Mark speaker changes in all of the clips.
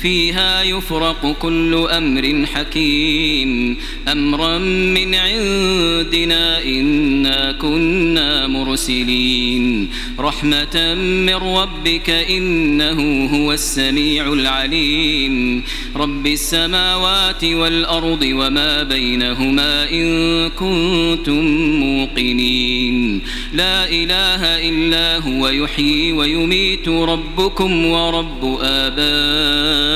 Speaker 1: فيها يفرق كل أمر حكيم. أمرا من عندنا إنا كنا مرسلين. رحمة من ربك إنه هو السميع العليم. رب السماوات والأرض وما بينهما إن كنتم موقنين. لا إله إلا هو يحيي ويميت. ربكم ورب آبائكم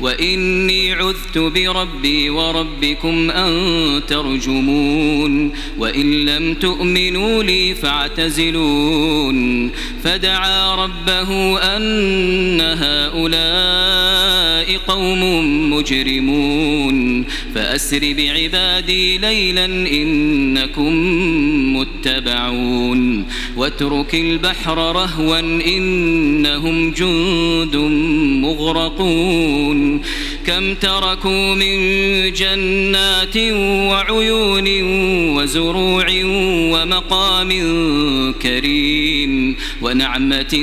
Speaker 1: وإني عذت بربي وربكم أن ترجمون وإن لم تؤمنوا لي فاعتزلون فدعا ربه أن هؤلاء قوم مجرمون فأسر بعبادي ليلا إنكم متبعون واترك البحر رهوا إنهم جند مغرقون كم تركوا من جنات وعيون وزروع ومقام كريم ونعمة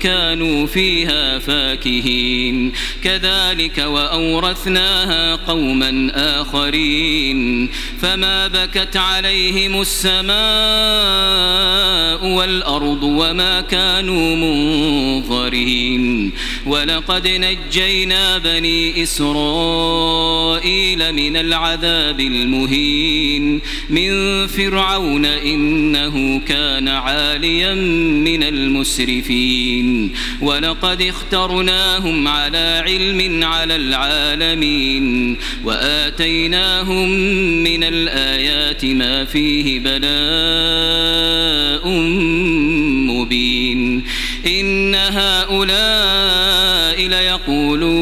Speaker 1: كانوا فيها فاكهين. كذلك وأورثناها قوما آخرين. فما بكت عليهم السماء والأرض وما كانوا منظرين. ولقد نجينا بني إسرائيل من العذاب المهين من فرعون إنه كان عاليا من المسرفين ولقد اخترناهم على علم على العالمين وآتيناهم من الآيات ما فيه بلاء مبين إن هؤلاء ليقولون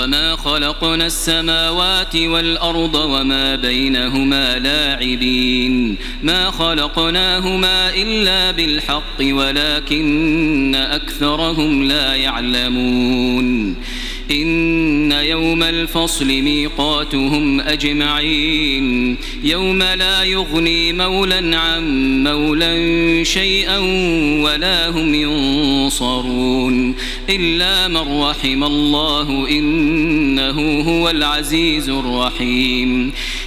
Speaker 1: وما خلقنا السماوات والأرض وما بينهما لاعبين ما خلقناهما إلا بالحق ولكن أكثرهم لا يعلمون إن يوم الفصل ميقاتهم أجمعين يوم لا يغني مولا عن مولا شيئا ولا هم ينصرون إلا من رحم الله إنه هو العزيز الرحيم.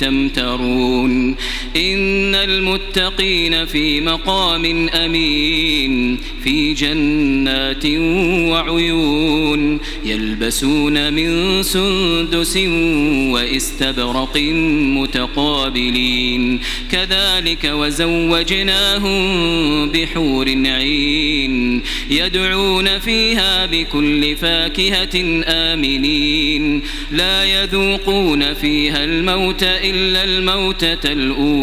Speaker 1: تمترون إن المتقين في مقام أمين في جنات وعيون يلبسون من سندس واستبرق متقابلين. كذلك وزوجناهم بحور عين يدعون فيها بكل فاكهة آمنين. لا يذوقون فيها الموت إلا الموتة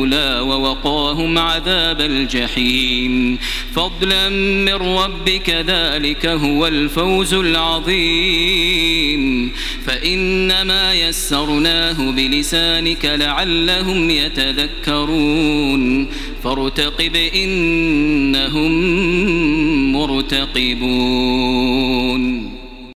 Speaker 1: الأولى ووقاهم عذاب الجحيم. فضلا من ربك ذلك هو الفوز العظيم. فإنما يسرناه بلسانك لعلهم يتذكرون. فارتقب إنهم مرتقبون.